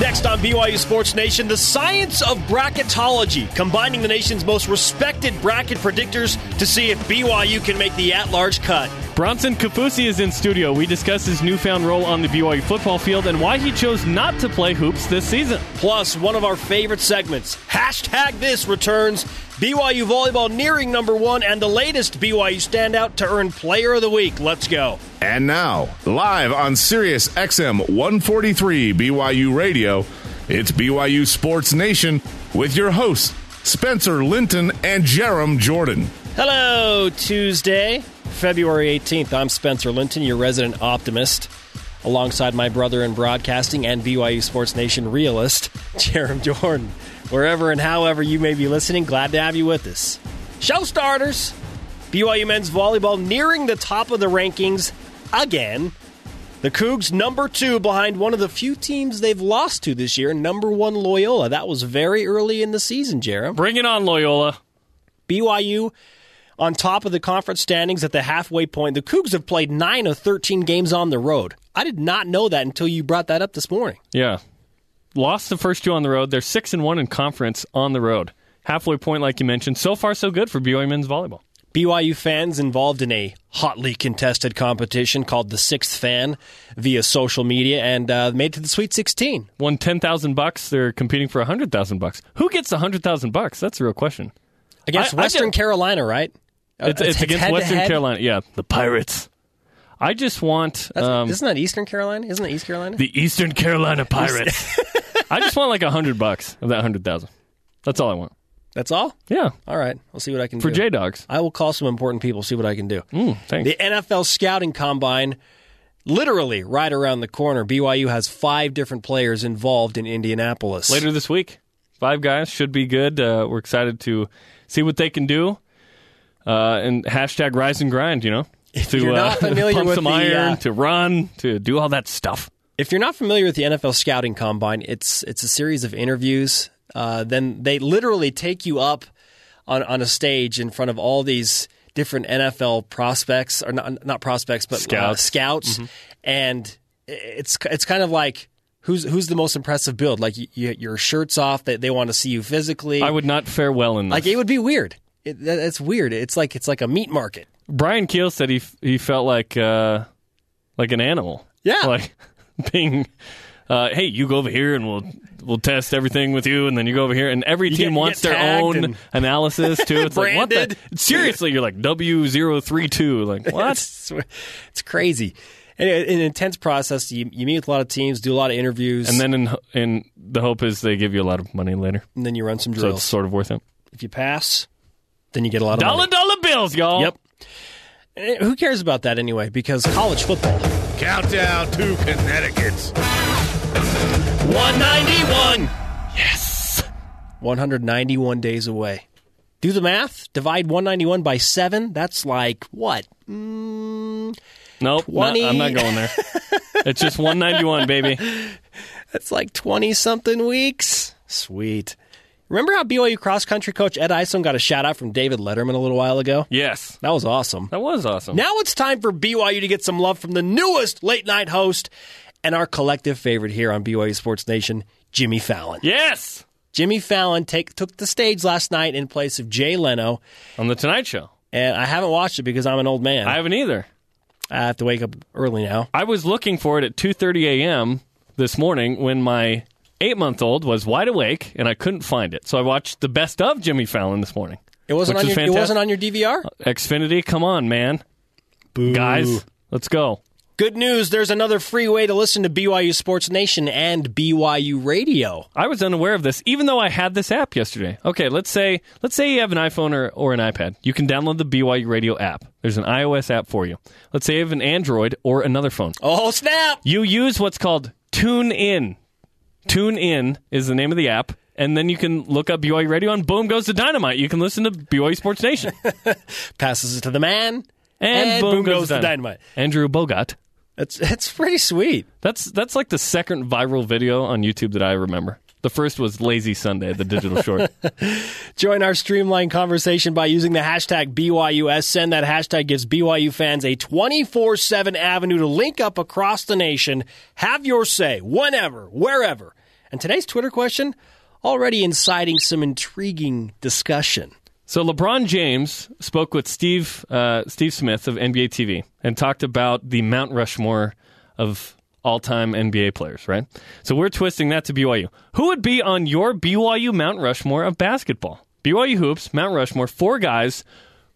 Next on BYU Sports Nation, the science of bracketology, combining the nation's most respected bracket predictors to see if BYU can make the at large cut. Bronson Kafusi is in studio. We discuss his newfound role on the BYU football field and why he chose not to play hoops this season. Plus, one of our favorite segments, hashtag this returns. BYU volleyball nearing number one and the latest BYU standout to earn Player of the Week. Let's go. And now, live on Sirius XM 143 BYU Radio, it's BYU Sports Nation with your hosts, Spencer Linton and Jarom Jordan. Hello, Tuesday, February 18th. I'm Spencer Linton, your resident optimist, alongside my brother in broadcasting and BYU Sports Nation realist, Jarom Jordan. Wherever and however you may be listening, glad to have you with us. Show starters BYU men's volleyball nearing the top of the rankings again. The Cougs number two behind one of the few teams they've lost to this year, number one Loyola. That was very early in the season, Jarom. Bring it on, Loyola. BYU on top of the conference standings at the halfway point. The Cougs have played 9 of 13 games on the road. I did not know that until you brought that up this morning. Yeah. Lost the first two on the road. They're 6 and 1 in conference on the road. Halfway point, like you mentioned. So far, so good for BYU men's volleyball. BYU fans involved in a hotly contested competition called the Sixth Fan via social media and uh, made to the Sweet 16. Won 10,000 bucks. They're competing for 100,000 bucks. Who gets 100,000 bucks? That's a real question. Against I- I Western get- Carolina, right? It's, Uh, it's against Western head? Carolina. Yeah, the Pirates. I just want um, isn't that Eastern Carolina? Isn't that East Carolina? the Eastern Carolina Pirates. I just want like a hundred bucks of that hundred thousand. That's all I want. That's all? Yeah, All right. I'll see what I can for do. For J Dogs. I will call some important people, see what I can do. Mm, thanks. The NFL scouting combine, literally right around the corner. BYU has five different players involved in Indianapolis. Later this week, five guys should be good. Uh, we're excited to see what they can do. Uh, and hashtag rise and grind. You know, to you're not uh, familiar pump with some the, iron, uh, to run, to do all that stuff. If you're not familiar with the NFL scouting combine, it's it's a series of interviews. Uh, then they literally take you up on on a stage in front of all these different NFL prospects, or not not prospects, but uh, Scouts. scouts, and it's it's kind of like. Who's who's the most impressive build? Like you, you, your shirts off, that they want to see you physically. I would not fare well in this. like it would be weird. It, that, it's weird. It's like it's like a meat market. Bryan Kehl said he he felt like uh, like an animal. Yeah. like being. Uh, hey, you go over here and we'll we'll test everything with you, and then you go over here, and every You team get- wants their own and- analysis too. It's like what the seriously? You're like W 32 Like what? It's, it's crazy. And an intense process. You, you meet with a lot of teams, do a lot of interviews, and then in in the hope is they give you a lot of money later, and then you run some drills. so it's sort of worth it. if you pass, then you get a lot of Dollar money. dollar bills, y'all. Yep. Eh, Who cares about that anyway? Because college football. Countdown to Connecticut. 191. Yes. 191 days away. Do the math. Divide 191 by 7. That's like what? Mm, Nope, not- I'm not going there. it's just 191, baby. that's like 20 something weeks. Sweet. Remember how BYU cross country coach Ed Eyestone got a shout out from David Letterman a little while ago? Yes, That was awesome. that was awesome. Now it's time for BYU to get some love from the newest late night host and our collective favorite here on BYU Sports Nation, Jimmy Fallon. yes, Jimmy Fallon take, took the stage last night in place of Jay Leno, on the Tonight Show. and I haven't watched it because I'm an old man. I haven't either. I have to wake up early now. I was looking for it at 2:30 a.m. this morning when my eight-month-old was wide awake and I couldn't find it. So I watched the best of Jimmy Fallon this morning. It wasn't on your. It wasn't on your DVR. Xfinity, come on, man, guys, let's go. Good news. There's another free way to listen to BYU Sports Nation and BYU Radio. I was unaware of this, even though I had this app yesterday. Okay, let's say let's say you have an iPhone or, or an iPad. You can download the BYU Radio app. There's an iOS app for you. Let's say you have an Android or another phone. Oh snap! You use what's called Tune In. Tune In is the name of the app. And then you can look up BYU Radio and boom goes the dynamite. You can listen to BYU Sports Nation. Passes it to the man, And, boom, goes, the the dynamite. Andrew Bogart. That's it's pretty sweet. That's that's like the second viral video on YouTube that I remember. The first was Lazy Sunday, the digital short. Join our streamlined conversation by using the hashtag BYUS. Send that hashtag gives BYU fans a 24 7 avenue to link up across the nation. Have your say whenever, wherever, And today's Twitter question already inciting some intriguing discussion. So LeBron James spoke with Steve uh, Steve Smith of NBA TV and talked about the Mount Rushmore of all-time NBA players, right? So we're twisting that to BYU. Who would be on your BYU Mount Rushmore of basketball? BYU hoops, Mount Rushmore, four guys.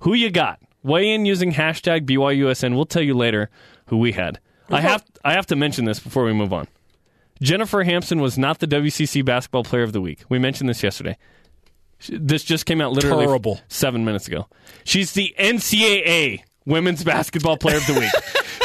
Who you got? Weigh in using hashtag BYUSN. We'll tell you later who we had. I have I have to mention this before we move on. Jennifer Hamson was not the WCC Basketball Player of the Week. We mentioned this yesterday. This just came out literally Terrible. seven minutes ago. She's the NCAA Women's Basketball Player of the Week.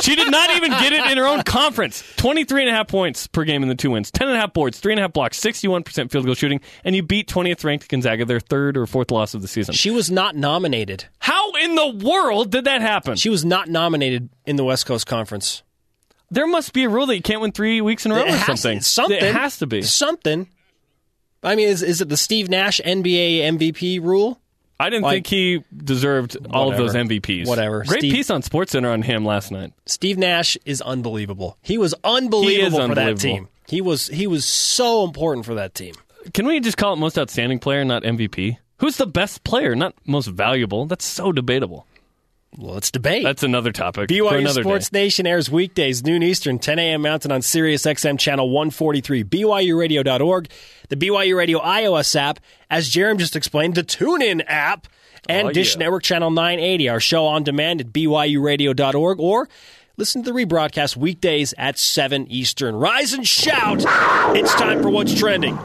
she did not even get it in her own conference. 23 and a half points per game in the two wins, 10 and a half boards, 3 and a half blocks, 61% field goal shooting, and you beat 20th ranked Gonzaga, their third or fourth loss of the season. She was not nominated. How in the world did that happen? She was not nominated in the West Coast Conference. there must be a rule that you can't win three weeks in a row It or something. Something. It has to be. Something. I mean, is, is it the Steve Nash NBA MVP rule? I didn't Like- think he deserved all of those MVPs. Whatever. Great Steve- piece on SportsCenter on him last night. Steve Nash is unbelievable. He was unbelievable for that team. He was he was so important for that team. Can we just call it most outstanding player, not MVP? Who's the best player, not most valuable? That's so debatable. Well, let's debate. That's another topic for BYU another Sports day. Nation airs weekdays, noon Eastern, 10 a.m. Mountain on Sirius XM channel 143, BYURadio.org, the BYU Radio iOS app, as Jarom just explained, the TuneIn app, and Oh, Dish yeah. Network channel 980. Our show on demand at BYURadio.org or listen to the rebroadcast weekdays at 7 Eastern. Rise and shout! It's time for What's Trending.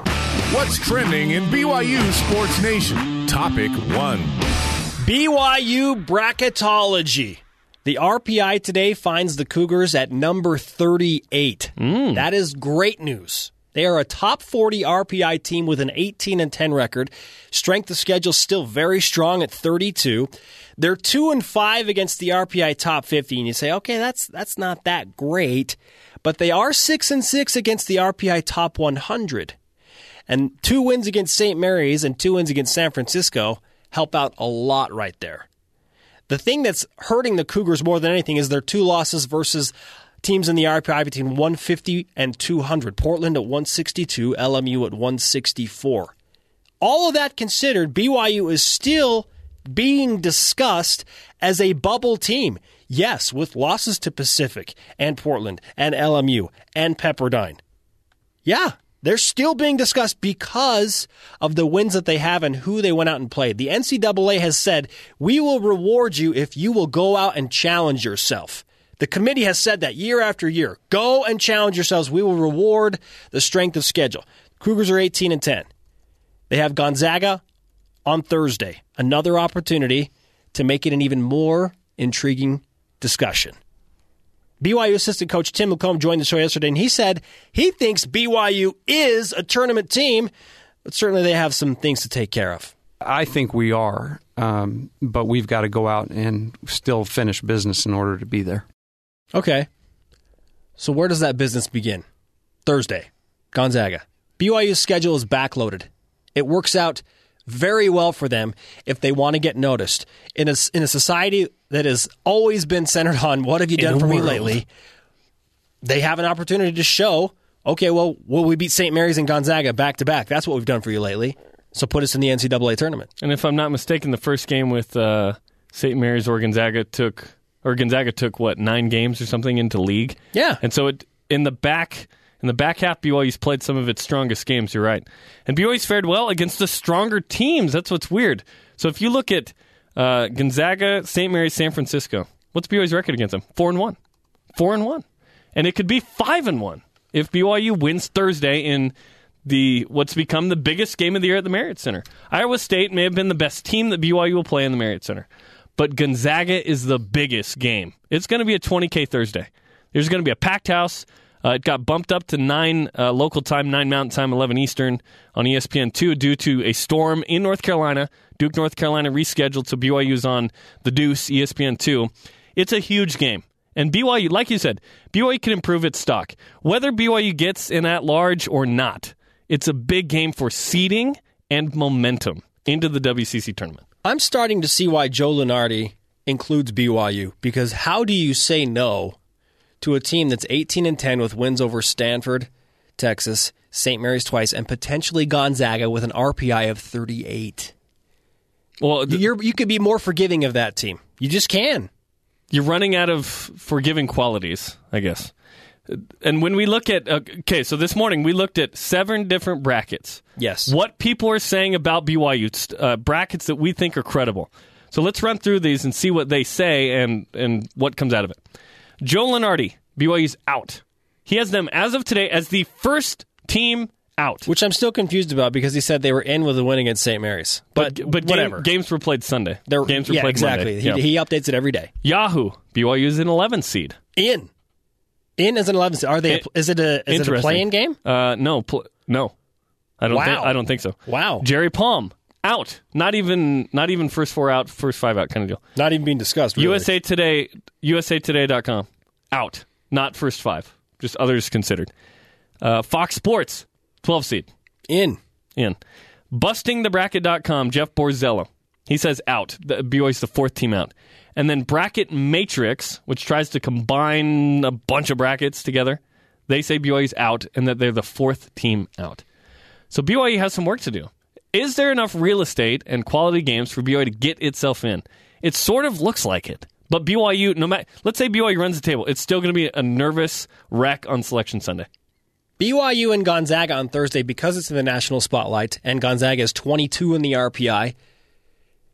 What's trending in BYU Sports Nation? Topic one. BYU bracketology. The RPI today finds the Cougars at number 38. Mm. That is great news. They are a top 40 RPI team with an 18 and 10 record. Strength of schedule still very strong at 32. They're 2 and 5 against the RPI top 50 and you say, "Okay, that's that's not that great." But they are 6 and 6 against the RPI top 100. And two wins against St. Mary's and two wins against San Francisco help out a lot right there. The thing that's hurting the Cougars more than anything is their two losses versus teams in the RPI between 150 and 200. Portland at 162, LMU at 164. All of that considered, BYU is still being discussed as a bubble team. Yes, with losses to Pacific and Portland and LMU and Pepperdine. Yeah, they're still being discussed because of the wins that they have and who they went out and played. The NCAA has said, we will reward you if you will go out and challenge yourself. The committee has said that year after year. Go and challenge yourselves. We will reward the strength of schedule. Cougars are 18 and 10. They have Gonzaga on Thursday. Another opportunity to make it an even more intriguing discussion. BYU assistant coach Tim LaComb joined the show yesterday, and he said he thinks BYU is a tournament team, but certainly they have some things to take care of. I think we are, um, but we've got to go out and still finish business in order to be there. Okay. So where does that business begin? Thursday, Gonzaga. BYU's schedule is backloaded. It works out very well for them if they want to get noticed. In a, in a society that has always been centered on what have you done for me lately, they have an opportunity to show, okay, well, will we beat St. Mary's and Gonzaga back to back? That's what we've done for you lately. So put us in the NCAA tournament. And if I'm not mistaken, the first game with uh, St. Mary's or Gonzaga took or Gonzaga took what nine games or something into league. Yeah. and so it in the back in the back half, BYU's played some of its strongest games. You're right, and BYU's fared well against the stronger teams. That's what's weird. So if you look at uh, Gonzaga, St. Mary's, San Francisco, what's BYU's record against them? Four and one, four and one, and it could be five and one if BYU wins Thursday in the what's become the biggest game of the year at the Marriott Center. Iowa State may have been the best team that BYU will play in the Marriott Center, but Gonzaga is the biggest game. It's going to be a 20k Thursday. There's going to be a packed house. Uh, it got bumped up to nine uh, local time, nine Mountain Time, 11 Eastern on E ESPN two due to a storm in North Carolina. Duke, North Carolina rescheduled, so BYU's on the Deuce, E ESPN two. It's a huge game. And BYU, like you said, BYU can improve its stock. Whether BYU gets in at large or not, it's a big game for seeding and momentum into the WCC tournament. I'm starting to see why Joe Lunardi includes BYU because how do you say no to a team that's 18 and 10 with wins over Stanford, Texas, St. Mary's twice, and potentially Gonzaga with an RPI of 38. Well, you could be more forgiving of that team. You just can. you're running out of forgiving qualities, I guess. And when we look at okay, so this morning we looked at seven different brackets. Yes. What people are saying about BYU uh, brackets that we think are credible. So let's run through these and see what they say and and what comes out of it. Joe Lunardi, BYU's out. He has them as of today as the first team out. Which I'm still confused about because he said they were in with a win against St. Mary's. But, but game- whatever. games were played Sunday. They're- games were yeah, played exactly. He, Yeah. he updates it every day. Yahoo, BYU's an 11 seed. In. In as an 11. Are they? It- is it a is it a play-in game? Uh, no, pl- no. I don't. Wow. Think, I don't think so. Wow. Jerry Palm out. Not even. Not even first four out, first five out kind of deal. Not even being discussed. Really. USA Today. USAToday.com out. Not first five. Just others considered. Uh, Fox Sports, 12 seed in. in. BustingTheBracket.com, Jeff Borzello. He says out. The, BYU's the fourth team out. And then Bracket Matrix, which tries to combine a bunch of brackets together, they say BYU's out and that they're the fourth team out. So BYU has some work to do. Is there enough real estate and quality games for BYU to get itself in? It sort of looks like it. But BYU, no matter, let's say BYU runs the table, it's still going to be a nervous wreck on Selection Sunday. BYU and Gonzaga on Thursday because it's in the national spotlight and Gonzaga is 22 in the RPI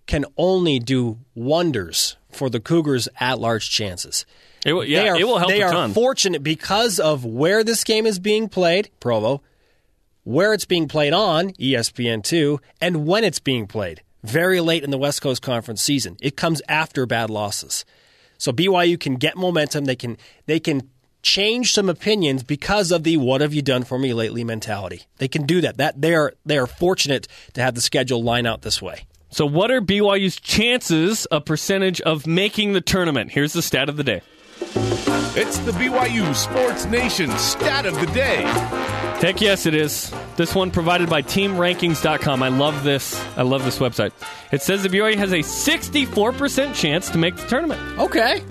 can only do wonders for the Cougars' at-large chances. It will, yeah, they are, it will help They are ton. fortunate because of where this game is being played, Provo, where it's being played on E ESPN2, and when it's being played. Very late in the West Coast Conference season. It comes after bad losses. So BYU can get momentum. They can they can change some opinions because of the "What have you done for me lately" mentality. They can do that. That they are they are fortunate to have the schedule line out this way. So, what are BYU's chances, a percentage of making the tournament? Here's the stat of the day. It's the BYU Sports Nation stat of the day. Heck yes, it is. This one provided by TeamRankings.com. I love this. I love this website. It says the BYU has a 64% chance to make the tournament. Okay.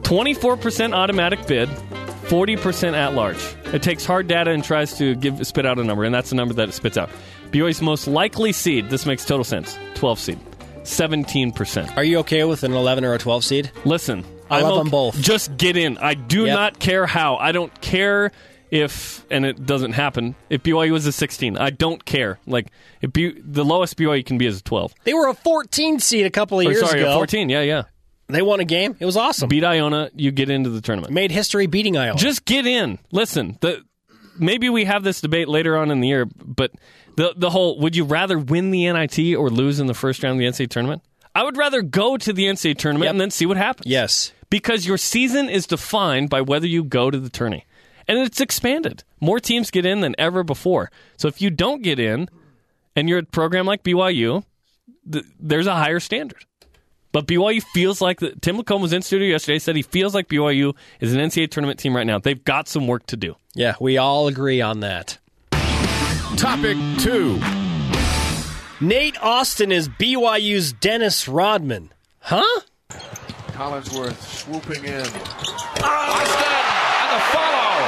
24% automatic bid, 40% at large. It takes hard data and tries to give spit out a number, and that's the number that it spits out. BYU's most likely seed, this makes total sense, 12 seed, 17%. Are you okay with an 11 or a 12 seed? Listen, I I'm love okay- them both. Just get in. I do Yep. not care how. I don't care if, and it doesn't happen, if BYU was a 16. I don't care. Like, if B, the lowest BYU can be is a 12. They were a 14 seed a couple of Or, years sorry, ago. a 14. Yeah, yeah. They won a game. It was awesome. Beat Iona, you get into the tournament. Made history beating Iowa. Just get in. Listen, the maybe we have this debate later on in the year, but the the whole would you rather win the NIT or lose in the first round of the NCAA tournament? I would rather go to the NCAA tournament Yep. and then see what happens. yes. Because your season is defined by whether you go to the tourney. And it's expanded. More teams get in than ever before. So if you don't get in and you're a program like BYU, th- there's a higher standard. But BYU feels like the, Tim LaComb was in studio yesterday. Said he feels like BYU is an NCAA tournament team right now. They've got some work to do. Yeah, we all agree on that. Topic two. Nate Austin is BYU's Dennis Rodman. Huh? Collinsworth swooping in. Austin and the follow.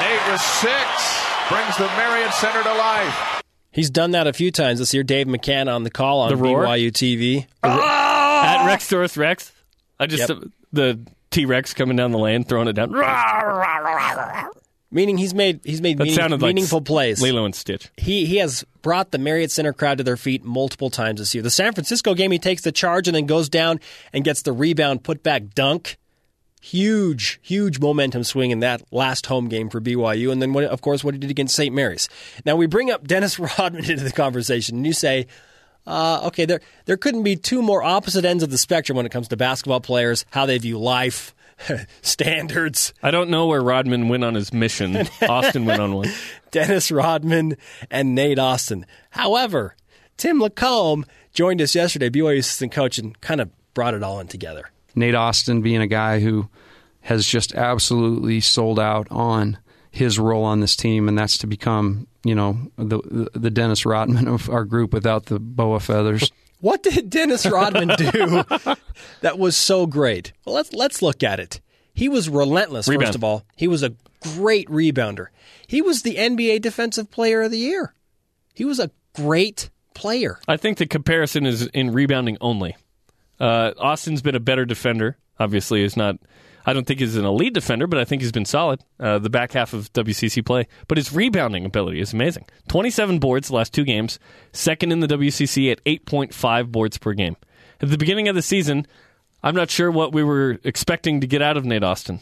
Nate with six brings the Marriott Center to life. He's done that a few times this year. Dave McCann on the call on The roar? BYU TV. Oh! At Rex Doris Rex, I just Yep. the T Rex coming down the lane, throwing it down. Meaning he's made he's made That meaning- sounded like meaningful plays. Lilo and Stitch. He he has brought the Marriott Center crowd to their feet multiple times this year. The San Francisco game, he takes the charge and then goes down and gets the rebound put back dunk. Huge, huge momentum swing in that last home game for BYU. And then, what, of course, what he did against St. Mary's. Now, we bring up Dennis Rodman into the conversation, and you say, uh, okay, there, there couldn't be two more opposite ends of the spectrum when it comes to basketball players, how they view life, standards. I don't know where Rodman went on his mission. Austin went on one. Dennis Rodman and Nate Austin. However, Tim LaComb joined us yesterday, BYU assistant coach, and kind of brought it all in together. Nate Austin being a guy who has just absolutely sold out on his role on this team, and that's to become, you know, the the, the Dennis Rodman of our group without the boa feathers. What did Dennis Rodman do that was so great? Well, let's let's look at it. He was relentless, Rebound. first of all. He was a great rebounder. He was the NBA Defensive Player of the Year. He was a great player. I think the comparison is in rebounding only. Uh, Austin's been a better defender. Obviously, is not. I don't think he's an elite defender, but I think he's been solid. Uh, the back half of WCC play, but his rebounding ability is amazing. Twenty-seven boards the last two games, second in the WCC at eight point five boards per game. At the beginning of the season, I'm not sure what we were expecting to get out of Nate Austin.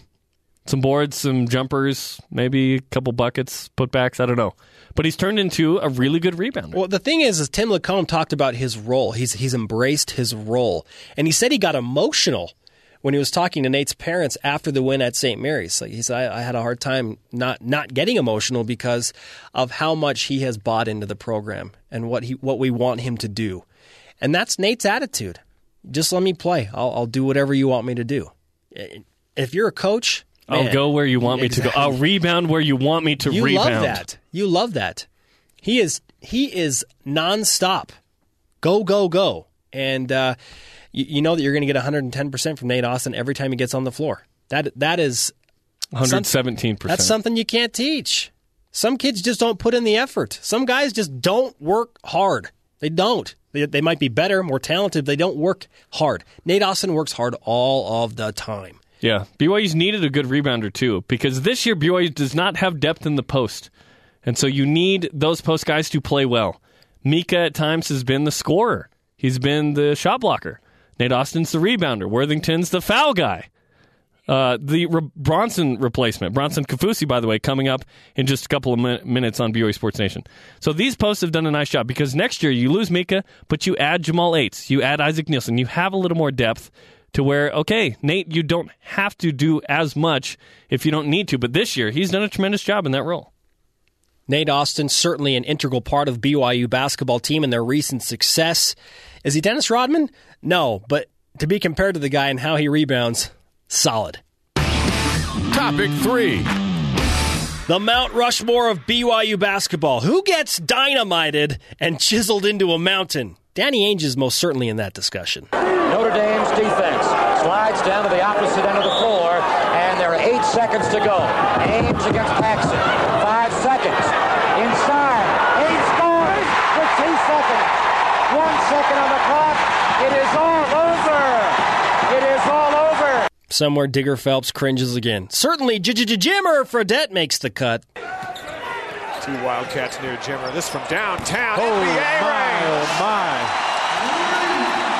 Some boards, some jumpers, maybe a couple buckets, putbacks. I don't know, but he's turned into a really good rebounder. Well, the thing is, is Tim LaComb talked about his role. He's he's embraced his role, and he said he got emotional when he was talking to Nate's parents after the win at St. Mary's. Like he said, I, I had a hard time not not getting emotional because of how much he has bought into the program and what he what we want him to do, and that's Nate's attitude. Just let me play. I'll, I'll do whatever you want me to do. If you're a coach, I'll go where you want me exactly. to go. I'll rebound where you want me to You rebound. love that. You love that. He is he is nonstop. Go go go. And uh, you, you know that you're going to get 110 percent from Nate Austin every time he gets on the floor. That that is 117%. that's something you can't teach. Some kids just don't put in the effort. Some guys just don't work hard. They don't. They, they might be better, more talented. But they don't work hard. Nate Austin works hard all of the time. Yeah. BYU's needed a good rebounder, too, because this year BYU does not have depth in the post. And so you need those post guys to play well. Mika at times has been the scorer, he's been the shot blocker. Nate Austin's the rebounder. Worthington's the foul guy. Uh, the Re- Bronson replacement, Bronson Kafusi, by the way, coming up in just a couple of min- minutes on BYU Sports Nation. So these posts have done a nice job because next year you lose Mika, but you add Jamal Aytes, you add Isaac Neilson, you have a little more depth to where, okay, Nate, you don't have to do as much if you don't need to, but this year he's done a tremendous job in that role. Nate Austin, certainly an integral part of BYU basketball team and their recent success. Is he Dennis Rodman? No, but to be compared to the guy and how he rebounds, solid. Topic three. The Mount Rushmore of BYU basketball. Who gets dynamited and chiseled into a mountain? Danny Ainge is most certainly in that discussion. Notre Dame's defense slides down to the opposite end of the floor, and there are eight seconds to go. Ainge against Paxson. Five seconds. Inside. Ainge scores with two seconds. One second on the clock. It is all over. It is all over. Somewhere Digger Phelps cringes again. Certainly Jimmer Fredette makes the cut. Two Wildcats near Jimmer. This from downtown. Oh, NBA my, range. oh, my.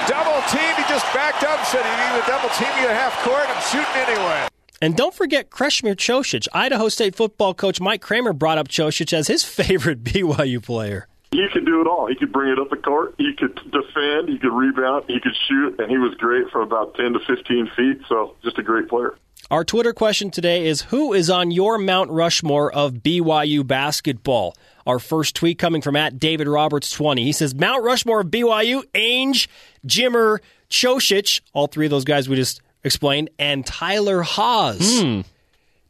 Double team. He just backed up, said he needed a double team you at half court. I'm shooting anyway. And don't forget Kresimir Cosic. Idaho State football coach Mike Kramer brought up Chosic as his favorite BYU player. He could do it all. He could bring it up the court. He could defend. He could rebound. He could shoot, and he was great from about 10 to 15 feet. So just a great player. Our Twitter question today is Who is on your Mount Rushmore of BYU basketball? Our first tweet coming from at David Roberts 20. He says Mount Rushmore of BYU, Ainge, Jimmer, Cosic, all three of those guys we just explained, and Tyler Haws. Hmm.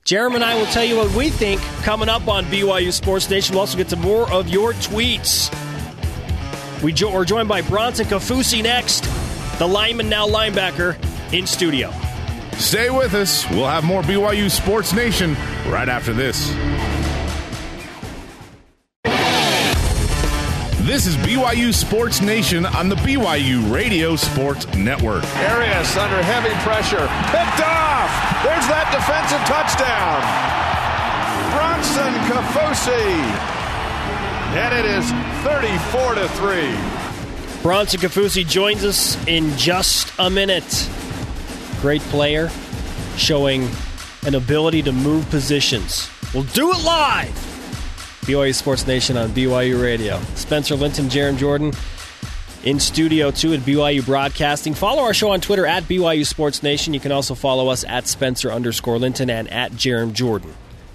Jeremy and I will tell you what we think coming up on BYU Sports Nation. We'll also get to more of your tweets. We jo- are joined by Bronson Kafusi next, the lineman, now linebacker, in studio. Stay with us. We'll have more BYU Sports Nation right after this. This is BYU Sports Nation on the BYU Radio Sports Network. Arias under heavy pressure. Picked off. There's that defensive touchdown. Bronson Kafusi. And it is 34 to 3. Bronson Kafusi joins us in just a minute. Great player, showing an ability to move positions. We'll do it live. BYU Sports Nation on BYU Radio. Spencer Linton, Jarom Jordan in studio two at BYU Broadcasting. Follow our show on Twitter at BYU Sports Nation. You can also follow us at Spencer underscore Linton and at Jarom Jordan.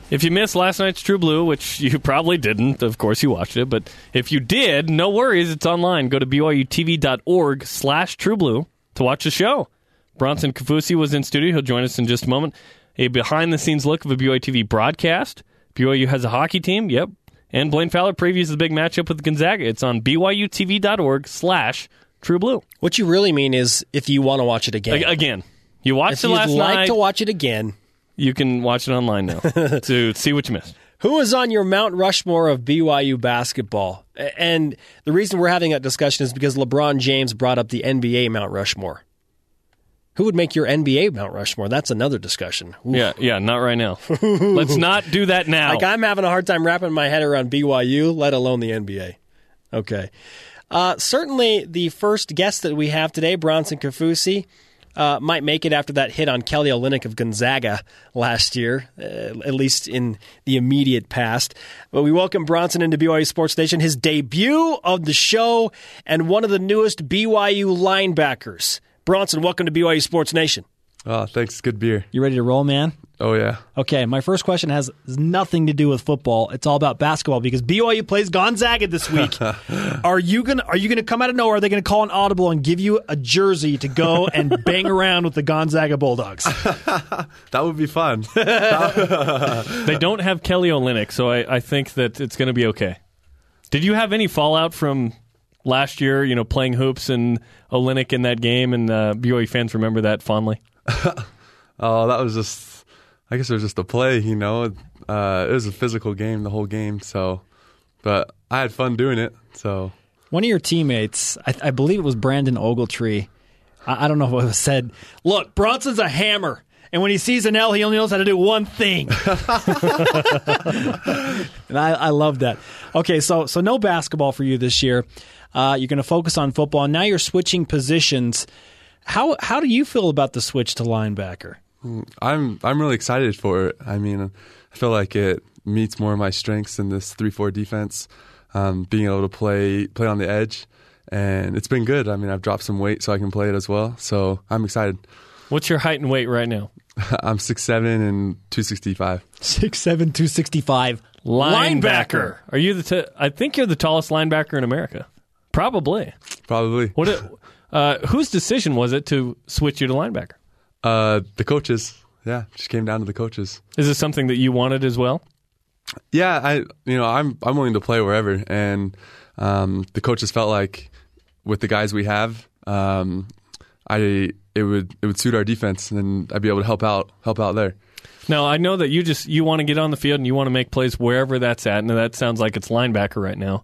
If you missed last night's True Blue, which you probably didn't, of course you watched it, but if you did, no worries, it's online. Go to byutv.org slash True Blue to watch the show. Bronson Kafusi was in studio. He'll join us in just a moment. A behind-the-scenes look of a BYU TV broadcast. BYU has a hockey team, yep. And Blaine Fowler previews the big matchup with Gonzaga. It's on byutv.org slash True Blue. What you really mean is if you want to watch it again. A- Again. You watched If it you'd last like night. to watch it again, you can watch it online now to see what you missed. Who is on your Mount Rushmore of BYU basketball? And the reason we're having that discussion is because LeBron James brought up the NBA Mount Rushmore. Who would make your NBA Mount Rushmore? That's another discussion. Ooh. Yeah, yeah, not right now. Let's not do that now. Like I'm having a hard time wrapping my head around BYU, let alone the NBA. Okay. Uh, certainly, the first guest that we have today, Bronson Kafusi, uh, might make it after that hit on Kelly Olynyk of Gonzaga last year, uh, at least in the immediate past. But we welcome Bronson into BYU Sports Nation, his debut of the show, and one of the newest BYU linebackers. Bronson, welcome to BYU Sports Nation. Oh, thanks. Good beer. You ready to roll, man? Oh yeah. Okay, my first question has nothing to do with football. It's all about basketball because BYU plays Gonzaga this week. are you gonna Are you gonna come out of nowhere? Are they gonna call an audible and give you a jersey to go and bang around with the Gonzaga Bulldogs? That would be fun. they don't have Kelly Olynyk, so I, I think that it's going to be okay. Did you have any fallout from last year? You know, playing hoops and Olynyk in that game, and uh, BYU fans remember that fondly. oh, that was just. I guess it was just a play. You know, uh, it was a physical game the whole game. So, but I had fun doing it. So One of your teammates, I, I believe it was Brandon Ogletree. I, I don't know what was said. Look, Bronson's a hammer. And when he sees an L, he only knows how to do one thing. and I, I love that. Okay, so so no basketball for you this year. Uh, you're going to focus on football. Now you're switching positions. How how do you feel about the switch to linebacker? I'm I'm really excited for it. I mean, I feel like it meets more of my strengths in this three four defense. Um, being able to play play on the edge, and it's been good. I mean, I've dropped some weight so I can play it as well. So I'm excited. What's your height and weight right now? I'm six seven and two sixty five. Six seven two sixty five. Linebacker. Are you the? T- I think you're the tallest linebacker in America. Probably. Probably. What? It, uh, whose decision was it to switch you to linebacker? Uh, the coaches. Yeah, just came down to the coaches. Is this something that you wanted as well? Yeah, I you know I'm I'm willing to play wherever, and um, the coaches felt like with the guys we have, um, I it would it would suit our defense, and I'd be able to help out help out there. Now I know that you just you want to get on the field and you want to make plays wherever that's at, and that sounds like it's linebacker right now.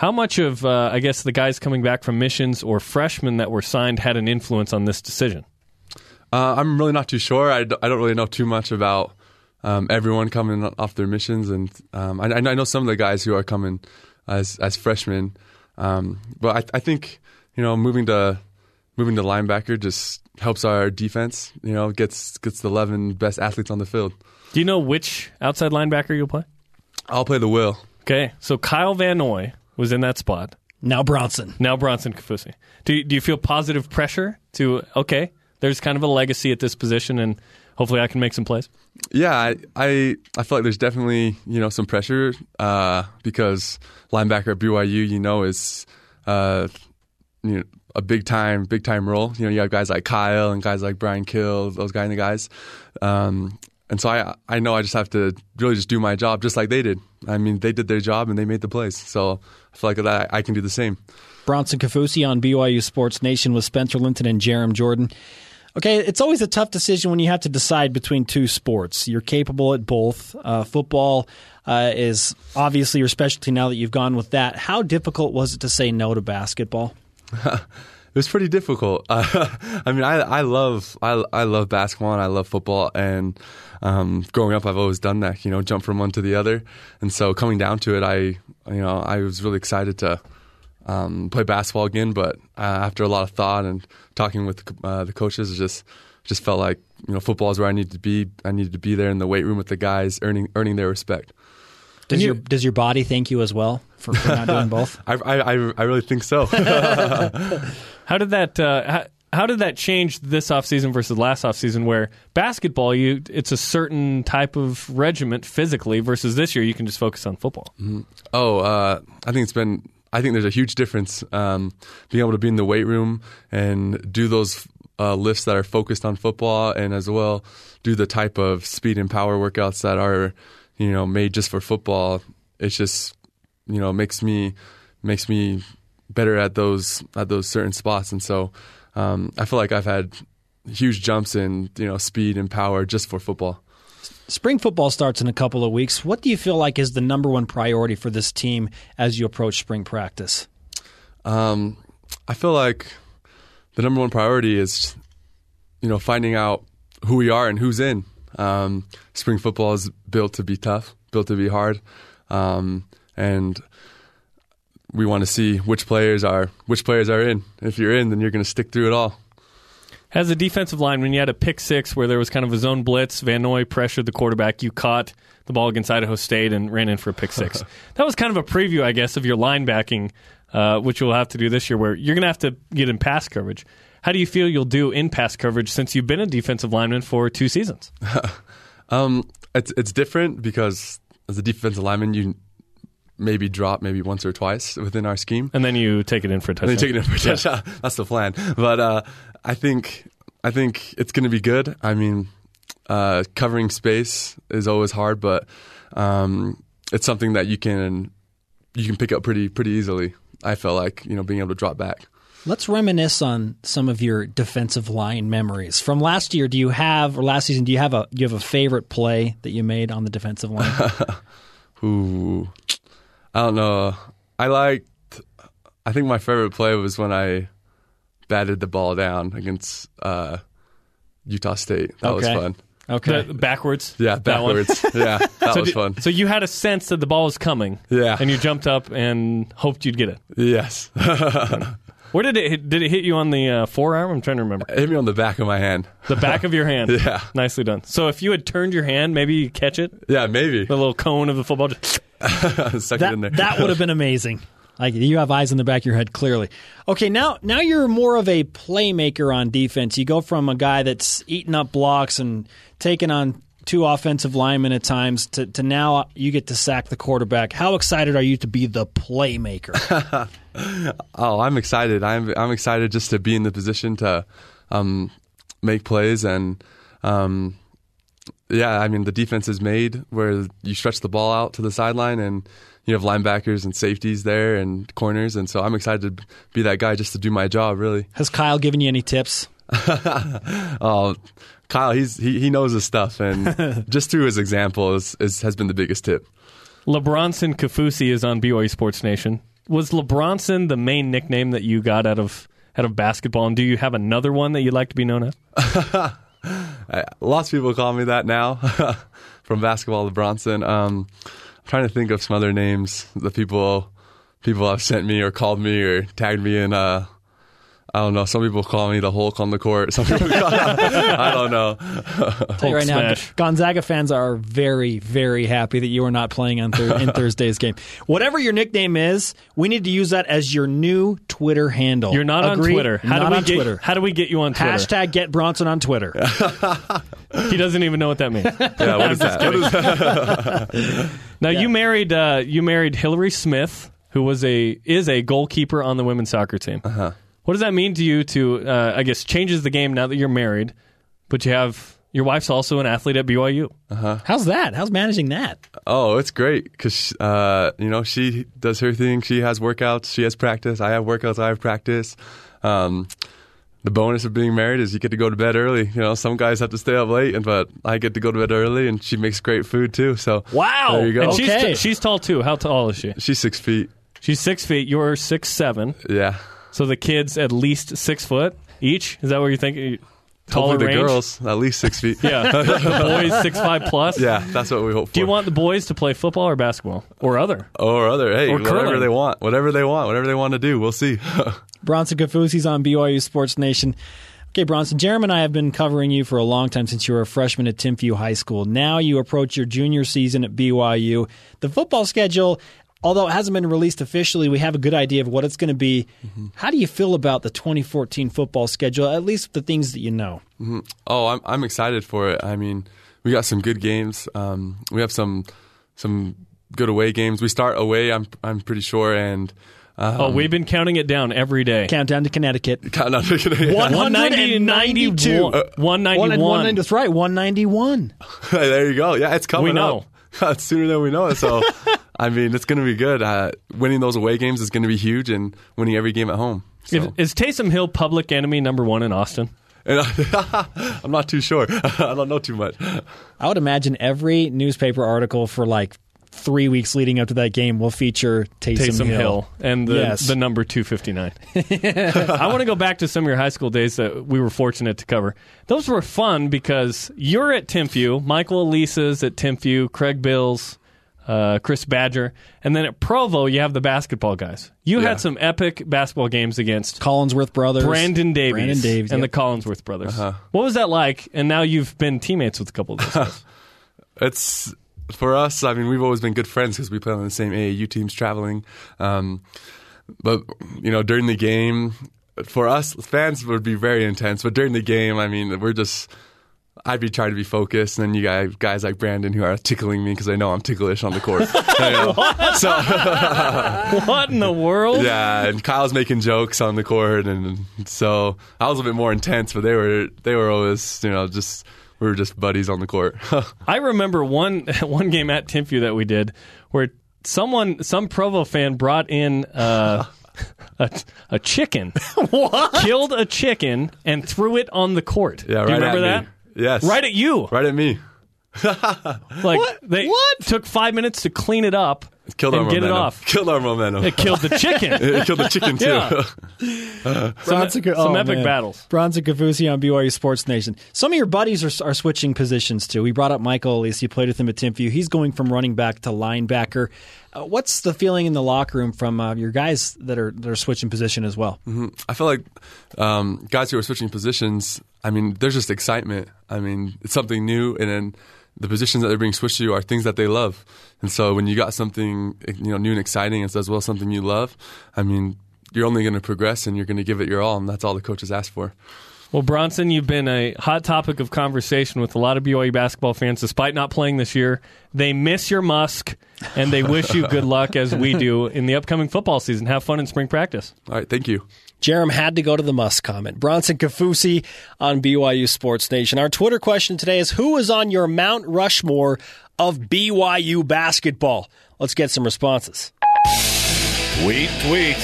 How much of uh, I guess the guys coming back from missions or freshmen that were signed had an influence on this decision? Uh, I'm really not too sure. I, d- I don't really know too much about um, everyone coming off their missions, and um, I, I know some of the guys who are coming as as freshmen. Um, but I, I think you know moving to moving to linebacker just helps our defense. You know, gets gets the eleven best athletes on the field. Do you know which outside linebacker you'll play? I'll play the will. Okay, so Kyle Van Noy was in that spot. Now Bronson. Now Bronson Kafusi. Do you, do you feel positive pressure to okay? There's kind of a legacy at this position, and hopefully I can make some plays. Yeah, I, I I feel like there's definitely you know some pressure uh, because linebacker at BYU, you know, is uh, you know a big time big time role. You know, you have guys like Kyle and guys like Bryan Kehl, those kind of guys. Um, and so I I know I just have to really just do my job just like they did. I mean, they did their job and they made the plays. So I feel like that I can do the same. Bronson Kafusi on BYU Sports Nation with Spencer Linton and Jarom Jordan. Okay, it's always a tough decision when you have to decide between two sports. You're capable at both. Uh, football uh, is obviously your specialty now that you've gone with that. How difficult was it to say no to basketball? it was pretty difficult. Uh, I mean, I I love I I love basketball and I love football and um, growing up I've always done that. You know, jump from one to the other. And so coming down to it, I you know I was really excited to um, play basketball again. But uh, after a lot of thought and talking with uh, the coaches, just just felt like you know football is where I needed to be. I needed to be there in the weight room with the guys, earning earning their respect. Does your does your body thank you as well for, for not doing both? I, I I really think so. how did that uh, how, how, did that change this offseason versus last offseason where basketball you it's a certain type of regiment physically versus this year you can just focus on football. Mm-hmm. Oh, uh, I think it's been I think there's a huge difference um, being able to be in the weight room and do those uh, lifts that are focused on football and as well do the type of speed and power workouts that are you know made just for football it's just you know makes me makes me better at those at those certain spots and so um, I feel like I've had huge jumps in you know speed and power just for football. Spring football starts in a couple of weeks. What do you feel like is the number one priority for this team as you approach spring practice? Um, I feel like the number one priority is, you know, finding out who we are and who's in. Um, spring football is built to be tough, built to be hard, um, and we want to see which players are which players are in. If you're in, then you're going to stick through it all. As a defensive lineman, you had a pick six where there was kind of a zone blitz. Van Noy pressured the quarterback. You caught the ball against Idaho State and ran in for a pick six. that was kind of a preview, I guess, of your linebacking, uh, which you'll have to do this year, where you're going to have to get in pass coverage. How do you feel you'll do in pass coverage since you've been a defensive lineman for two seasons? um, it's it's different because as a defensive lineman, you maybe drop maybe once or twice within our scheme, and then you take it in for a touchdown. And then you take it in for a touchdown. That's the plan. But uh, I think I think it's going to be good. I mean, uh, covering space is always hard, but um, it's something that you can you can pick up pretty pretty easily. I felt like you know being able to drop back. Let's reminisce on some of your defensive line memories from last year. Do you have or last season? Do you have a do you have a favorite play that you made on the defensive line? Ooh, I don't know. I liked. I think my favorite play was when I batted the ball down against uh, Utah State. That Okay. was fun. Okay. The- backwards. Yeah, That backwards. yeah, that so was did- fun. So you had a sense that the ball was coming. Yeah. And you jumped up and hoped you'd get it. Yes. Where did it hit? Did it hit you on the uh, forearm? I'm trying to remember. It hit me on the back of my hand. The back of your hand. Yeah. Nicely done. So if you had turned your hand, maybe you catch it. Yeah, maybe. The little cone of the football. Just, Stuck it in there. that that would have been amazing. Like you have eyes in the back of your head clearly. Okay, now now you're more of a playmaker on defense. You go from a guy that's eating up blocks and taking on two offensive linemen at times to, to now you get to sack the quarterback. How excited are you to be the playmaker? Oh, I'm excited. I'm I'm excited just to be in the position to um, make plays and um, yeah, I mean the defense is made where you stretch the ball out to the sideline and you have linebackers and safeties there and corners and so I'm excited to be that guy just to do my job really. Has Kyle given you any tips? Oh, Kyle, he's he, he knows his stuff and just through his example is, is has been the biggest tip. LeBronson Kafusi is on BYU Sports Nation. Was LeBronson the main nickname that you got out of out of basketball, and do you have another one that you'd like to be known as? Lots of people call me that now from basketball to Bronson. Um, I'm trying to think of some other names that people people have sent me or called me or tagged me in. Uh, I don't know. Some people call me the Hulk on the court. Some people call, I don't know. tell you right now, smash. Gonzaga fans are very, very happy that you are not playing on thir- in Thursday's game. Whatever your nickname is, we need to use that as your new Twitter handle. You're not Agree? on Twitter. How not do we on get Twitter. How do we get you on Twitter? Hashtag get Bronson on Twitter. He doesn't even know what that means. Yeah, what is that? What is that? Now you married uh, you married Hillary Smith, who was a is a goalkeeper on the women's soccer team. Uh-huh. What does that mean to you? To uh, I guess changes the game now that you're married, but you have your wife's also an athlete at BYU. How's that? How's managing that? Oh, it's great because uh, you know she does her thing. She has workouts. She has practice. I have workouts. I have practice. Um, the bonus of being married is you get to go to bed early. You know, some guys have to stay up late, and but I get to go to bed early, and she makes great food too. So Wow. there you go. And she's Okay. she's tall too. How tall is she? She's six feet. She's six feet. You're six seven. Yeah, So the kids at least six foot each. Is that what you're thinking? Taller hopefully the range? girls at least six feet. Yeah, the boys six five plus. yeah, that's what we hope for. Do you want the boys to play football or basketball or other? or other? Hey, Or whatever curling. they want, whatever they want, whatever they want to do, we'll see. Bronson Kafusi's on BYU Sports Nation. Okay, Bronson, Jeremy and I have been covering you for a long time since you were a freshman at Timpview High School. Now you approach your junior season at BYU. The football schedule, although it hasn't been released officially, we have a good idea of what it's going to be. How do you feel about the 2014 football schedule, at least the things that you know? Oh, I'm I'm excited for it. I mean, we got some good games. Um, we have some some good away games. We start away. I'm I'm pretty sure, and um, Oh, we've been counting it down every day. Countdown to Connecticut. kind of yeah. 192. 191. One, that's right, 191. there you go. Yeah, it's coming We know. up. It's sooner than we know it. So, I mean, it's going to be good. Uh, winning those away games is going to be huge, and winning every game at home. So. If, is Taysom Hill public enemy number one in Austin? I'm not too sure. I don't know too much. I would imagine every newspaper article for like three weeks leading up to that game will feature Taysom, Taysom Hill. Hill. and the, Yes. the number 259. I want to go back to some of your high school days that we were fortunate to cover. Those were fun because you're at Timpview, Michael Alisa's at Timpview, Craig Bills, uh, Chris Badger, and then at Provo you have the basketball guys. You Yeah. had some epic basketball games against Collinsworth brothers, Brandon Davies, Brandon Davies, and yep. the Collinsworth brothers. Uh-huh. What was that like? And now you've been teammates with a couple of those. It's for us. I mean, we've always been good friends because we play on the same AAU teams, traveling. Um, but you know, during the game, for us fans would be very intense. But during the game, I mean, we're just. I'd be trying to be focused, and then you guys, guys like Brandon who are tickling me because I know I'm ticklish on the court. You? So what in the world? yeah, and Kyle's making jokes on the court, and so I was a bit more intense, but they were they were always you know just we were just buddies on the court. I remember one one game at Timpview that we did where someone, some Provo fan, brought in uh, a, a chicken, killed a chicken, and threw it on the court. yeah, Do right remember at that? me. Yes, Right at you. right at me. Like what? they what? took five minutes to clean it up Killed and our get it off. Killed our momentum. It killed the chicken. it killed the chicken too. Yeah. some Bronson- some oh, epic man. battles. Bronson Kafusi on BYU Sports Nation. Some of your buddies are, are switching positions too. We brought up Michael Alisa. You played with him at Timpview. He's going from running back to linebacker. Uh, what's the feeling in the locker room from uh, your guys that are that are switching position as well? I feel like um, guys who are switching positions. I mean, there's just excitement. I mean, it's something new, and then the positions that they're being switched to are things that they love. And so, when you got something you know new and exciting, as well something you love, I mean, you're only going to progress, and you're going to give it your all, and that's all the coaches ask for. Well, Bronson, you've been a hot topic of conversation with a lot of BYU basketball fans, despite not playing this year. They miss your Musk, and they wish you good luck, as we do, in the upcoming football season. Have fun in spring practice. All right, thank you. Jarom had to go to the Musk comment. Bronson Kafusi on BYU Sports Nation. Our Twitter question today is Who is on your Mount Rushmore of BYU basketball? Let's get some responses. Tweet, tweet.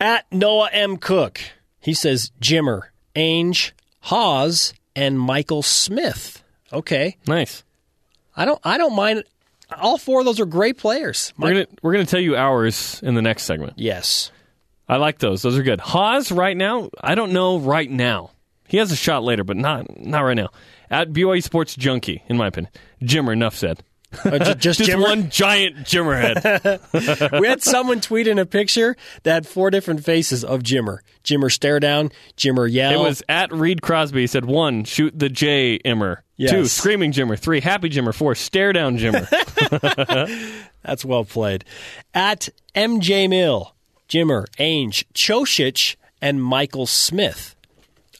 At Noah M. Cook, he says Jimmer, Ainge, Haws, and Michael Smith. Okay. Nice. I don't I don't mind all four of those are great players. We're gonna we're gonna tell you ours in the next segment. yes. I like those. Those are good. Haws right now. I don't know right now. He has a shot later, but not not right now. At BYU Sports Junkie, in my opinion, Jimmer. Enough said. Uh, ju- just Just one giant Jimmer head. we had someone tweet in a picture that had four different faces of Jimmer. Jimmer stare down, Jimmer yell. It was at Reed Crosby. He said one, shoot the J Immer. Two, screaming Jimmer. Three, happy Jimmer. Four, stare down Jimmer. That's well played. At MJ Mill, Jimmer, Ainge, Cosic, and Michael Smith.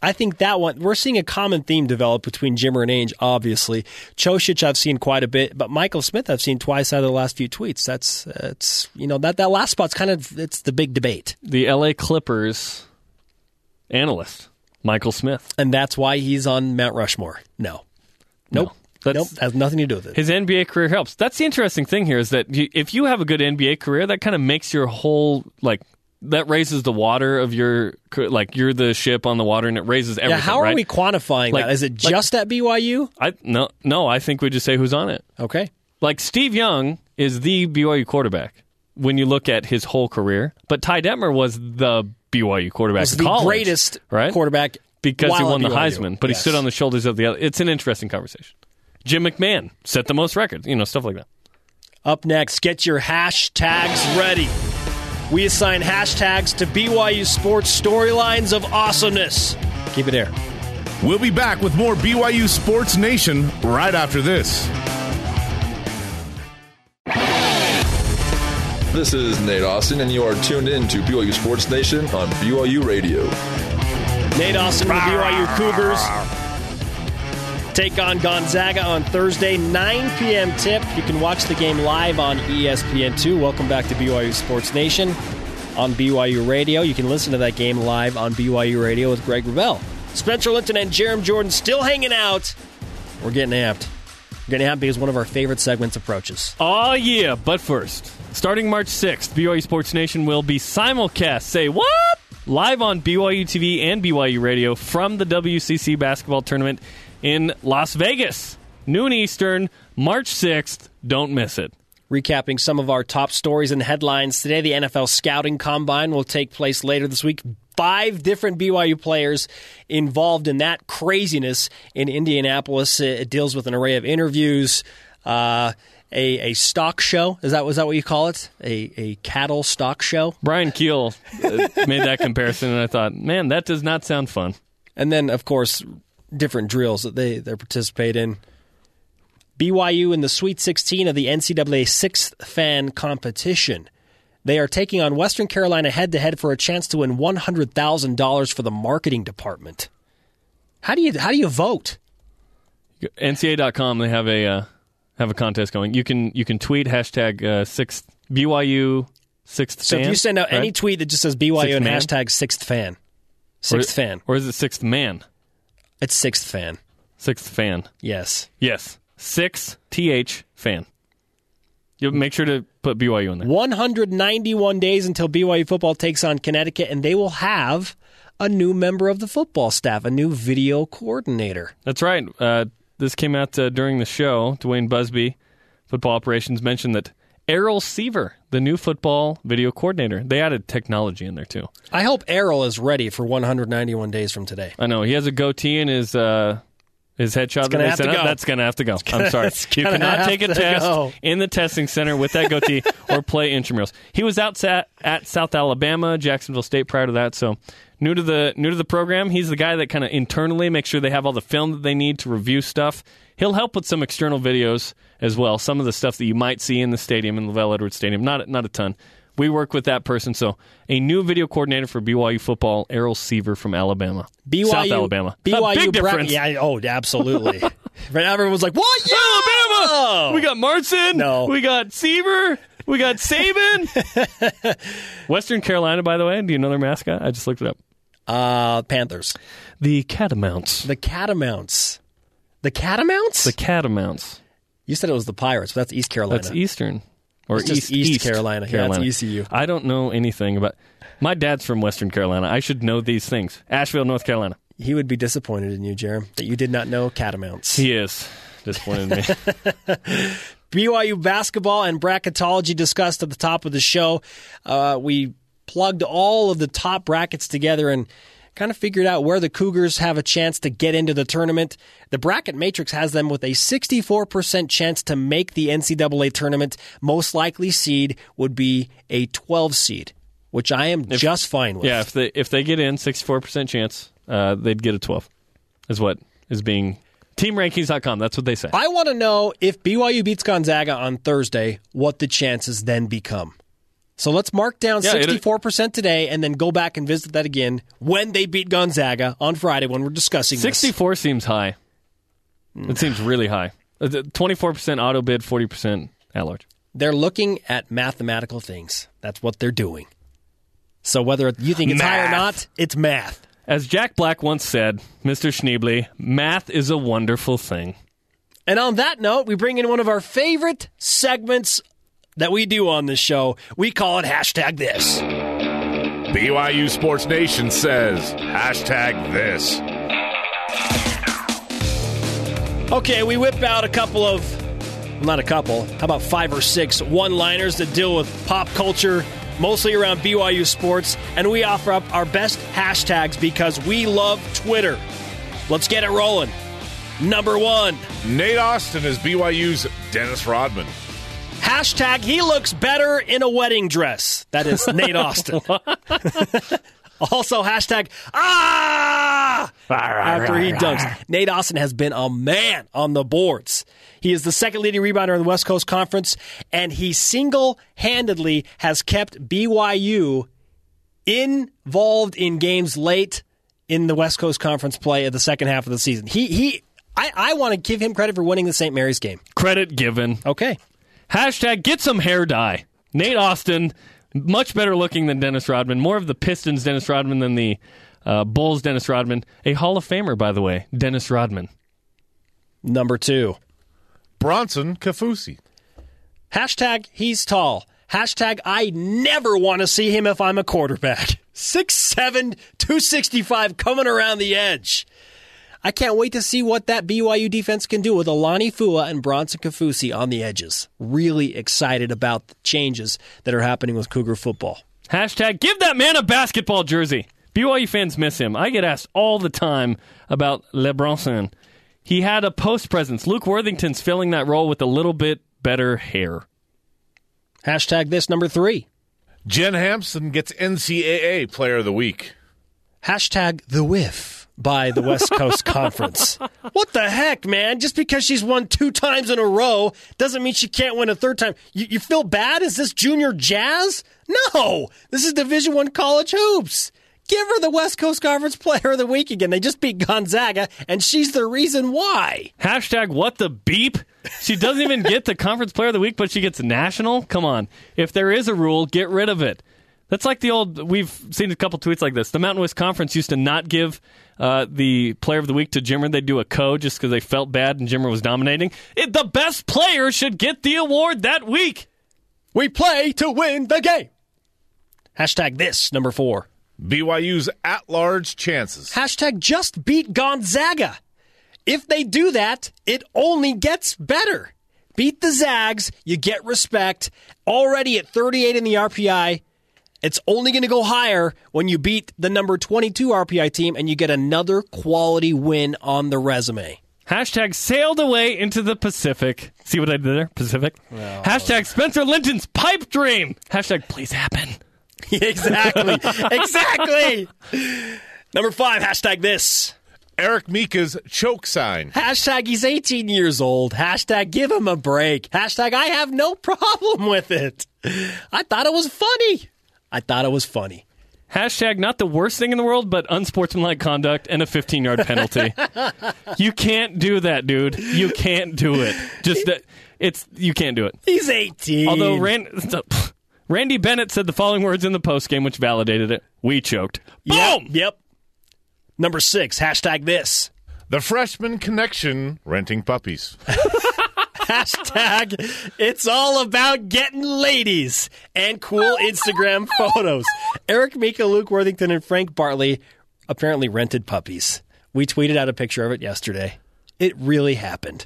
I think that one, we're seeing a common theme develop between Jimmer and Ainge, obviously. Cosic I've seen quite a bit, but Michael Smith I've seen twice out of the last few tweets. That's, it's, you know, that, that last spot's kind of, it's the big debate. the LA Clippers analyst, Michael Smith. And that's why he's on Mount Rushmore. No. Nope. That's- nope. Has nothing to do with it. His NBA career helps. That's the interesting thing here is that you, if you have a good NBA career, that kind of makes your whole like that raises the water of your like you're the ship on the water and it raises everything. yeah, how are right? we quantifying Like- that? Is it like- just at BYU? I no no. I think we just say who's on it. Okay. Like Steve Young is the BYU quarterback when you look at his whole career, but Ty Detmer was the BYU quarterback. Was the college, greatest right? quarterback because he won the Heisman, but he stood on the shoulders of the other. It's an interesting conversation. Jim McMahon set the most records, you know, stuff like that. Up next, get your hashtags ready. We assign hashtags to BYU sports storylines of awesomeness. Keep it there. We'll be back with more BYU Sports Nation right after this. This is Nate Austin, and you are tuned in to BYU Sports Nation on BYU Radio. Nate Austin, the BYU Cougars take on Gonzaga on Thursday, 9 p.m. tip. You can watch the game live on E ESPN2. Welcome back to BYU Sports Nation on BYU Radio. You can listen to that game live on BYU Radio with Greg Wrubell. Spencer Linton and Jarom Jordan still hanging out. We're getting amped. We're getting amped because one of our favorite segments approaches. Oh yeah, but first, starting March 6th, BYU Sports Nation will be simulcast. Say what? Live on BYU TV and BYU Radio from the WCC basketball tournament in Las Vegas. Noon Eastern, March 6th. Don't miss it. Recapping some of our top stories and headlines today, the NFL Scouting Combine will take place later this week. Five different BYU players involved in that craziness in Indianapolis. It deals with an array of interviews, uh, a, a stock show. Is that was that what you call it? A, a cattle stock show? Bryan Kehl uh, made that comparison, and I thought, man, that does not sound fun. And then, of course, different drills that they, they participate in. BYU in the Sweet 16 of the NCAA Sixth Fan Competition. They are taking on Western Carolina head to head for a chance to win $100,000 for the marketing department. How do you how do you vote? NCAA.com they have a uh, have a contest going. You can you can tweet hashtag uh, sixth BYU sixth. So fan, if you send out right? any tweet that just says BYU Sixth and man? hashtag sixth fan, or, sixth fan, or is it sixth man? it's sixth fan. Sixth fan. Yes. Yes, six th fan. You make sure to put BYU in there. 191 days until BYU football takes on Connecticut, and they will have a new member of the football staff, a new video coordinator. That's right. Uh, this came out uh, during the show. Duane Busby, football operations, mentioned that Errol Seaver, the new football video coordinator, they added technology in there too. I hope Errol is ready for 191 days from today. I know he has a goatee in his uh, his headshot. that gonna to go. That's going to have to go. I'm sorry, you cannot take a test go. in the testing center with that goatee or play intramurals. He was out at, at South Alabama, Jacksonville State prior to that, so. New to the new to the program, he's the guy that kind of internally makes sure they have all the film that they need to review stuff. He'll help with some external videos as well. Some of the stuff that you might see in the stadium in LaVell Edwards Stadium, not not a ton. We work with that person. So a new video coordinator for BYU football, Errol Seaver from Alabama, BYU, South Alabama. BYU a big difference. yeah, oh, absolutely. right now, everyone's like, "What? Yeah! Alabama. We got Marson. No. We got Seaver. We got Saban. Western Carolina, by the way. Do you know their mascot? I just looked it up. Uh, Panthers, The Catamounts. the Catamounts, the Catamounts. The Catamounts. you said it was the Pirates, but that's East Carolina. That's Eastern. Or It's just East, East Carolina. Yeah, Carolina. ECU. I don't know anything about. My dad's from Western Carolina. I should know these things. Asheville, North Carolina. He would be disappointed in you, Jarom, that you did not know Catamounts. He is disappointed in me. BYU basketball and bracketology discussed at the top of the show. Uh, we plugged all of the top brackets together and kind of figured out where the Cougars have a chance to get into the tournament. The bracket matrix has them with a 64% chance to make the NCAA tournament. Most likely seed would be a 12 seed, which I am just fine with. yeah, if they if they get in, sixty four percent chance, uh, they'd get a twelve. Is what is being teamrankings.com. That's what they say. I want to know if BYU beats Gonzaga on Thursday, what the chances then become. So let's mark down Yeah, 64% today and then go back and visit that again when they beat Gonzaga on Friday when we're discussing this. 64 seems high. It seems really high. Uh, 24% auto bid, 40% at large. They're looking at mathematical things. That's what they're doing. So whether you think it's high or not, it's math. As Jack Black once said, Mr. Schneebly, math is a wonderful thing. And on that note, we bring in one of our favorite segments that we do on this show. We call it hashtag this. BYU Sports Nation says hashtag this. Okay, we whip out a couple of, well, not a couple, how about five or six one liners that deal with pop culture, mostly around BYU sports, and we offer up our best hashtags because we love Twitter. Let's get it rolling. Number one, Nate Austin is BYU's Dennis Rodman. Hashtag he looks better in a wedding dress. That is Nate Austin. also, hashtag ah after he dunks. Nate Austin has been a man on the boards. He is the second leading rebounder in the West Coast Conference, and he single handedly has kept BYU involved in games late in the West Coast Conference play of the second half of the season. He he I, I want to give him credit for winning the St. Mary's game. Credit given. Okay. Hashtag get some hair dye. Nate Austin, much better looking than Dennis Rodman. More of the Pistons Dennis Rodman than the uh, Bulls Dennis Rodman. A Hall of Famer, by the way, Dennis Rodman. Number two. Bronson Kafusi. Hashtag he's tall. Hashtag I never want to see him if I'm a quarterback. 6'7, 265 coming around the edge. I can't wait to see what that BYU defense can do with Alani Fua and Bronson Kafusi on the edges. Really excited about the changes that are happening with Cougar football. Hashtag give that man a basketball jersey. BYU fans miss him. I get asked all the time about LeBronson. He had a post presence. Luke Worthington's filling that role with a little bit better hair. Hashtag this number three. Jen Hamson gets NCAA Player of the Week. Hashtag the whiff by the West Coast Conference. What the heck, man? Just because she's won two times in a row doesn't mean she can't win a third time. You, you feel bad? Is this junior jazz? No, this is Division One college hoops. Give her the West Coast Conference Player of the Week again. They just beat Gonzaga, and she's the reason why. Hashtag what the beep? She doesn't even get the conference player of the week, but she gets national? Come on. If there is a rule, get rid of it. That's like the old, we've seen a couple tweets like this. The Mountain West Conference used to not give uh, the player of the week to Jimmer. They'd do a code just because they felt bad and Jimmer was dominating. It, the best player should get the award that week. We play to win the game. Hashtag this, number four. BYU's at large chances. Hashtag just beat Gonzaga. If they do that, it only gets better. Beat the Zags, you get respect. Already at 38 in the RPI, it's only going to go higher when you beat the number 22 RPI team and you get another quality win on the resume. Hashtag sailed away into the Pacific. See what I did there? Pacific. Hashtag Spencer Linton's pipe dream. Hashtag please happen. exactly. exactly. Number five, hashtag this. Eric Mika's choke sign. Hashtag he's 18 years old. Hashtag give him a break. Hashtag I have no problem with it. I thought it was funny. I thought it was funny. Hashtag not the worst thing in the world, but unsportsmanlike conduct and a 15 yard penalty. you can't do that, dude. You can't do it. Just that it's you can't do it. He's 18. Although Rand, Randy Bennett said the following words in the post game, which validated it. We choked. Yep, Boom. Yep. Number six, hashtag this. The freshman connection renting puppies. Hashtag it's all about getting ladies and cool Instagram photos. Eric Mika, Luke Worthington, and Frank Bartley apparently rented puppies. We tweeted out a picture of it yesterday. It really happened.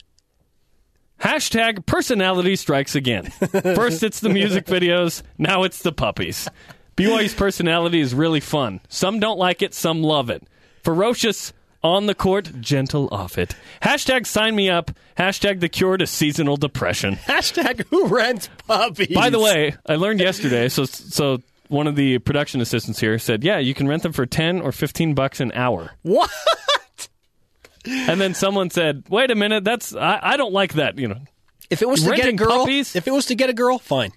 Hashtag personality strikes again. First it's the music videos, now it's the puppies. BYU's personality is really fun. Some don't like it, some love it. Ferocious on the court, gentle off it. Hashtag sign me up. Hashtag the cure to seasonal depression. Hashtag who rents puppies. By the way, I learned yesterday, so so one of the production assistants here said, "Yeah, you can rent them for 10 or 15 bucks an hour." What? And then someone said, "Wait a minute, that's I, I don't like that, you know." If it was to get a girl, puppies? if it was to get a girl, fine.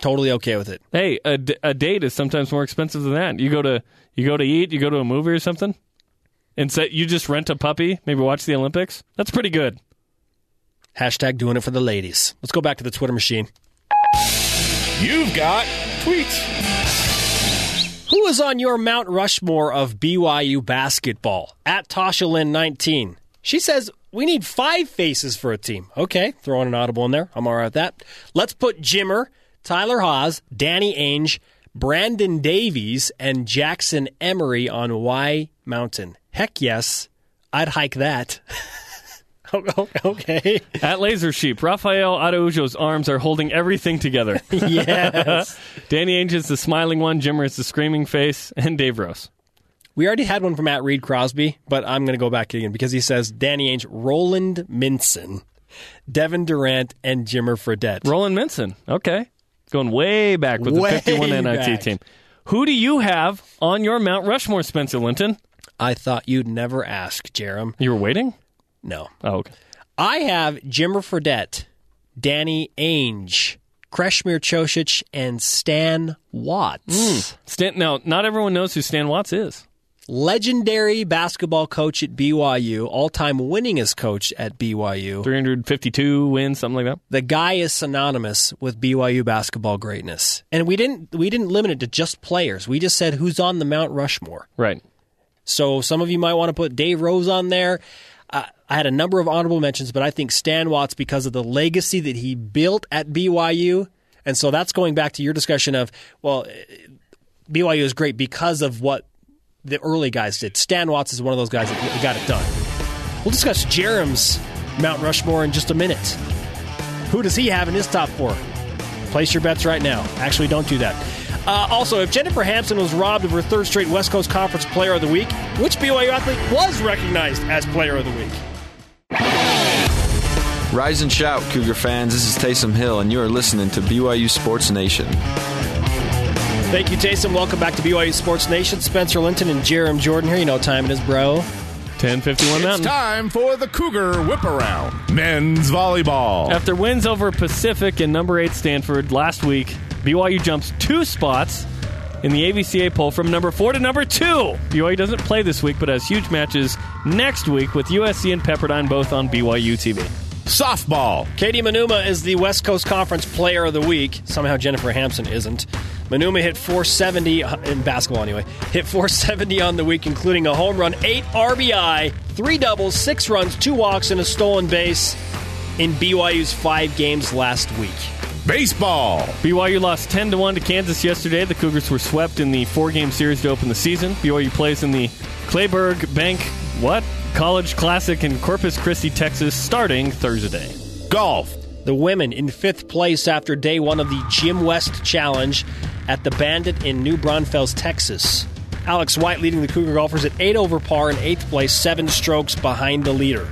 Totally okay with it. Hey, a, d- a date is sometimes more expensive than that. You go to you go to eat, you go to a movie or something, and say you just rent a puppy, maybe watch the Olympics. That's pretty good. Hashtag doing it for the ladies. Let's go back to the Twitter machine. You've got tweets. Who is on your Mount Rushmore of BYU basketball? At Tasha Lynn 19. She says, we need five faces for a team. Okay, throwing an audible in there. I'm all right with that. Let's put Jimmer, Tyler Haws, Danny Ainge, Brandon Davies, and Jackson Emery on Y Mountain. Heck yes, I'd hike that. Okay. At Laser Sheep, Rafael Araujo's arms are holding everything together. yes. Danny Ainge is the smiling one, Jimmer is the screaming face, and Dave Rose. We already had one from Matt Reed Crosby, but I'm going to go back again because he says Danny Ainge, Roland Minson, Devin Durant, and Jimmer Fredette. Roland Minson. Okay. Going way back with Way the 51 NIT back. team. Who do you have on your Mount Rushmore, Spencer Linton? I thought you'd never ask, Jarom. You were waiting? No. Oh, okay. I have Jimmer Fredette, Danny Ainge, Kresimir Cosic, and Stan Watts. Hmm. Stan, now, not everyone knows who Stan Watts is. Legendary basketball coach at BYU, all time winningest coach at BYU. 352 wins, something like that. the guy is synonymous with BYU basketball greatness. And we didn't we didn't limit it to just players. We just said who's on the Mount Rushmore. Right. So some of you might want to put Dave Rose on there. I had a number of honorable mentions, but I think Stan Watts because of the legacy that he built at BYU. And so that's going back to your discussion of well, BYU is great because of what the early guys did. Stan Watts is one of those guys that got it done. We'll discuss Jarom's Mount Rushmore in just a minute. Who does he have in his top four? Place your bets right now. Actually, don't do that. Uh, also, if Jennifer Hamson was robbed of her third straight West Coast Conference Player of the Week, which BYU athlete was recognized as Player of the Week? Rise and shout, Cougar fans. This is Taysom Hill, and you are listening to BYU Sports Nation. Thank you, Taysom. Welcome back to BYU Sports Nation. Spencer Linton and Jarom Jordan here. You know what time it is, bro. 1051 It's time for the Cougar Whip Around. Men's volleyball. After wins over Pacific and number 8 Stanford last week, BYU jumps two spots in the AVCA poll from number 4 to number 2. BYU doesn't play this week but has huge matches next week with USC and Pepperdine both on BYU TV. Softball. Katie Manuma is the West Coast Conference Player of the Week. Somehow Jennifer Hamson isn't. Manuma hit 470 uh, in basketball anyway. Hit 470 on the week, including a home run, eight RBI, three doubles, six runs, two walks, and a stolen base in BYU's five games last week. Baseball. BYU lost 10 to 1 to Kansas yesterday. The Cougars were swept in the four-game series to open the season. BYU plays in the Kleberg Bank what? College Classic in Corpus Christi, Texas starting Thursday. Golf. The women in fifth place after day one of the Jim West Challenge at the Bandit in New Braunfels, Texas. Alex White leading the Cougar golfers at eight over par in eighth place, seven strokes behind the leader.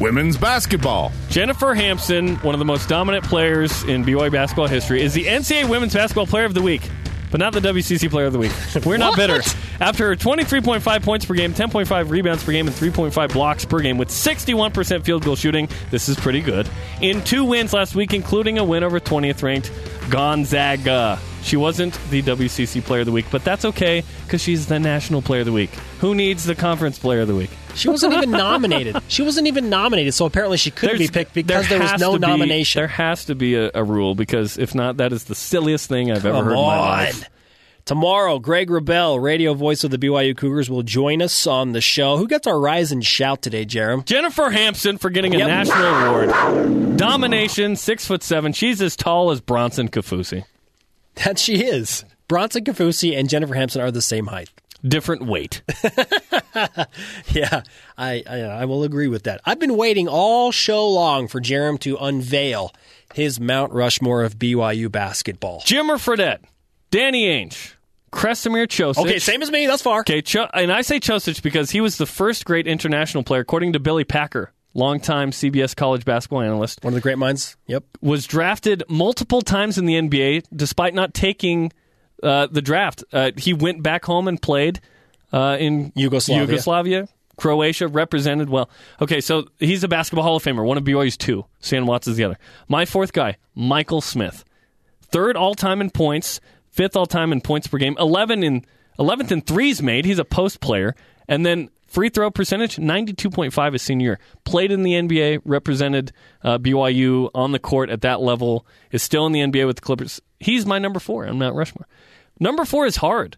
Women's basketball. Jennifer Hamson, one of the most dominant players in BYU basketball history, is the NCAA Women's Basketball Player of the Week, but not the WCC Player of the Week. We're not bitter. After her 23.5 points per game, 10.5 rebounds per game, and 3.5 blocks per game with 61% field goal shooting, this is pretty good. In two wins last week, including a win over 20th ranked Gonzaga. She wasn't the WCC Player of the Week, but that's okay because she's the National Player of the Week. Who needs the Conference Player of the Week? She wasn't even nominated. She wasn't even nominated, so apparently she couldn't be picked because there, was has no to be- nomination. there has to be a, a rule because if not, that is the silliest thing I've ever Come heard in my on. life. Tomorrow, Greg Wrubell, radio voice of the BYU Cougars, will join us on the show. Who gets our rise and shout today, Jarom? Jennifer Hamson for getting a Yep. national award. Domination, six foot seven. She's as tall as Bronson Kafusi. That she is. Bronson Kafusi and Jennifer Hamson are the same height. Different weight. Yeah, I, I I will agree with that. I've been waiting all show long for Jarom to unveil his Mount Rushmore of BYU basketball. Jimmer Fredette, Danny Ainge, Kresimir Cosic. Okay, same as me thus far. Okay, Cho- and I say Chosic because he was the first great international player, according to Billy Packer, longtime CBS college basketball analyst. One of the great minds. Yep. was drafted multiple times in the NBA despite not taking uh, the draft. Uh, he went back home and played uh, in Yugoslavia. Yugoslavia. Croatia represented well. Okay, so he's a basketball Hall of Famer, one of BYU's two. Stan Watts is the other. My fourth guy, Michael Smith. Third all time in points, fifth all time in points per game, 11 in 11th in threes made. He's a post player. And then free throw percentage, 92.5 his senior year. Played in the NBA, represented uh, BYU on the court at that level, is still in the NBA with the Clippers. He's my number four on Mount Rushmore. Number four is hard.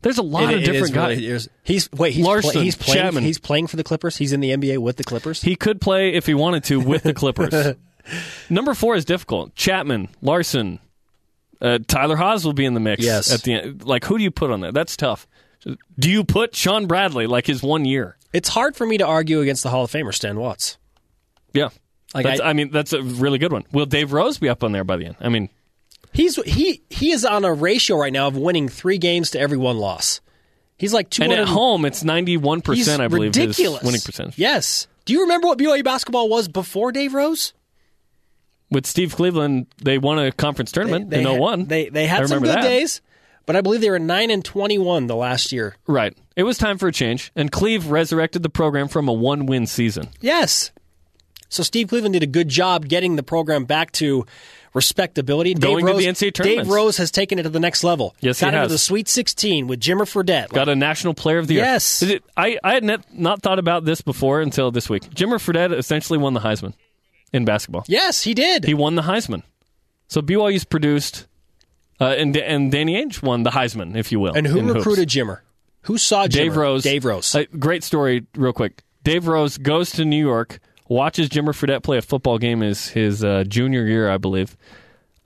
There's a lot It- of different guys. really- he's wait. He's, Larson, play- he's playing. Chapman. He's playing for the Clippers. He's in the NBA with the Clippers. He could play if he wanted to with the Clippers. Number four is difficult. Chapman, Larson, uh, Tyler Haws will be in the mix. Yes. At the end, like who do you put on there? That's tough. Do you put Shawn Bradley like his one year? It's hard for me to argue against the Hall of Famer Stan Watts. Yeah. Like, I- I, mean, that's a really good one. Will Dave Rose be up on there by the end? I mean, He's he he is on a ratio right now of winning three games to every one loss. He's like two and at home it's ninety one percent. I believe, ridiculous. winning percentage. Yes. Do you remember what BYU basketball was before Dave Rose? With Steve Cleveland, they won a conference tournament They in had- 01. They they I had some good that. days, but I believe they were nine and twenty one the last year. Right. It was time for a change, and Cleve resurrected the program from a one win season. Yes. So Steve Cleveland did a good job getting the program back to respectability. Going Dave to the Rose, NCAA Dave. Rose has taken it to the next level. Yes, he got into has. the Sweet Sixteen with Jimmer Fredette. Got a National Player of the Year. Yes. It- I, I had not thought about this before until this week. Jimmer Fredette essentially won the Heisman in basketball. yes, he did. He won the Heisman. So BYU's produced, uh, and, and Danny Ainge won the Heisman, if you will. and who in hoops. recruited Jimmer? Who saw Jimmer? Dave Rose. Dave Rose. Uh, great story, real quick. Dave Rose goes to New York, watches Jimmer Fredette play a football game his his uh, junior year, I believe,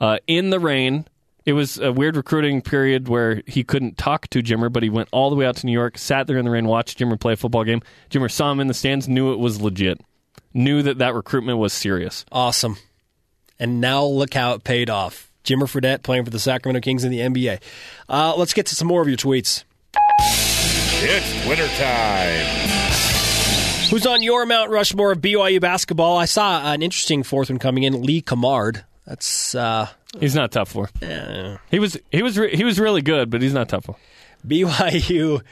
uh, in the rain It was a weird recruiting period where he couldn't talk to Jimmer, but he went all the way out to New York, sat there in the rain, watched Jimmer play a football game. Jimmer saw him in the stands, knew it was legit, knew that that recruitment was serious. Awesome. And now look how it paid off. Jimmer Fredette playing for the Sacramento Kings in the NBA. Uh, let's get to some more of your tweets. It's wintertime. Who's on your Mount Rushmore of BYU basketball? I saw an interesting fourth one coming in, Lee Cummard. That's uh, He's not top four. eh. He was he was re- he was really good, but he's not top four. BYU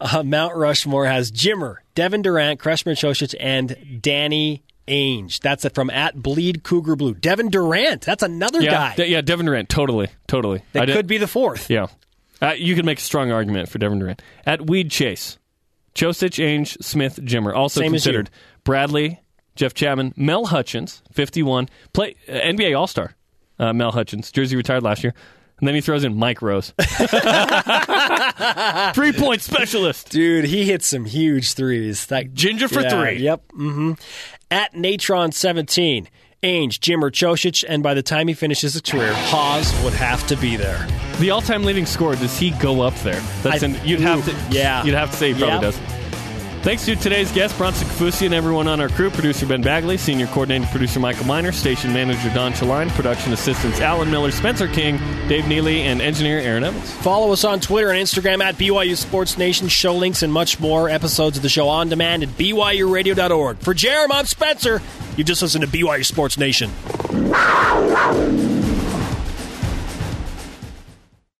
uh, Mount Rushmore has Jimmer, Devin Durant, Kresimir Cosic, and Danny Ainge. That's it from at Bleed Cougar Blue. Devin Durant. That's another Yeah, guy De- yeah, Devin Durant, totally, totally. that could be the fourth. Yeah, uh, you could make a strong argument for Devin Durant at Weed Chase, Cosic, Ainge, Smith, Jimmer. Also Same considered Bradley, Jeff Chapman, Mel Hutchins, fifty-one, play uh, NBA All Star. Uh, Mel Hutchins, jersey retired last year, and then he throws in Mike Rose, three-point specialist. Dude, he hit some huge threes. That Ginger for Yeah, three. Yep. hmm At Natron seventeen, Ainge, Jimmer, Cosic, and by the time he finishes his career, Haws would have to be there. The all-time leading scorer. Does he go up there? That's I- in, you'd have to. yeah. you'd have to say he probably Yep. does. Thanks to today's guest, Bronson Kafusi, and everyone on our crew. Producer Ben Bagley, senior coordinating producer Michael Miner, station manager Don Chaline, production assistants Alan Miller, Spencer King, Dave Neely, and engineer Aaron Evans. Follow us on Twitter and Instagram at BYU Sports Nation. Show links and much more. Episodes of the show on demand at BYURadio.org. For Jarom, I'm Spencer. You just listened to BYU Sports Nation.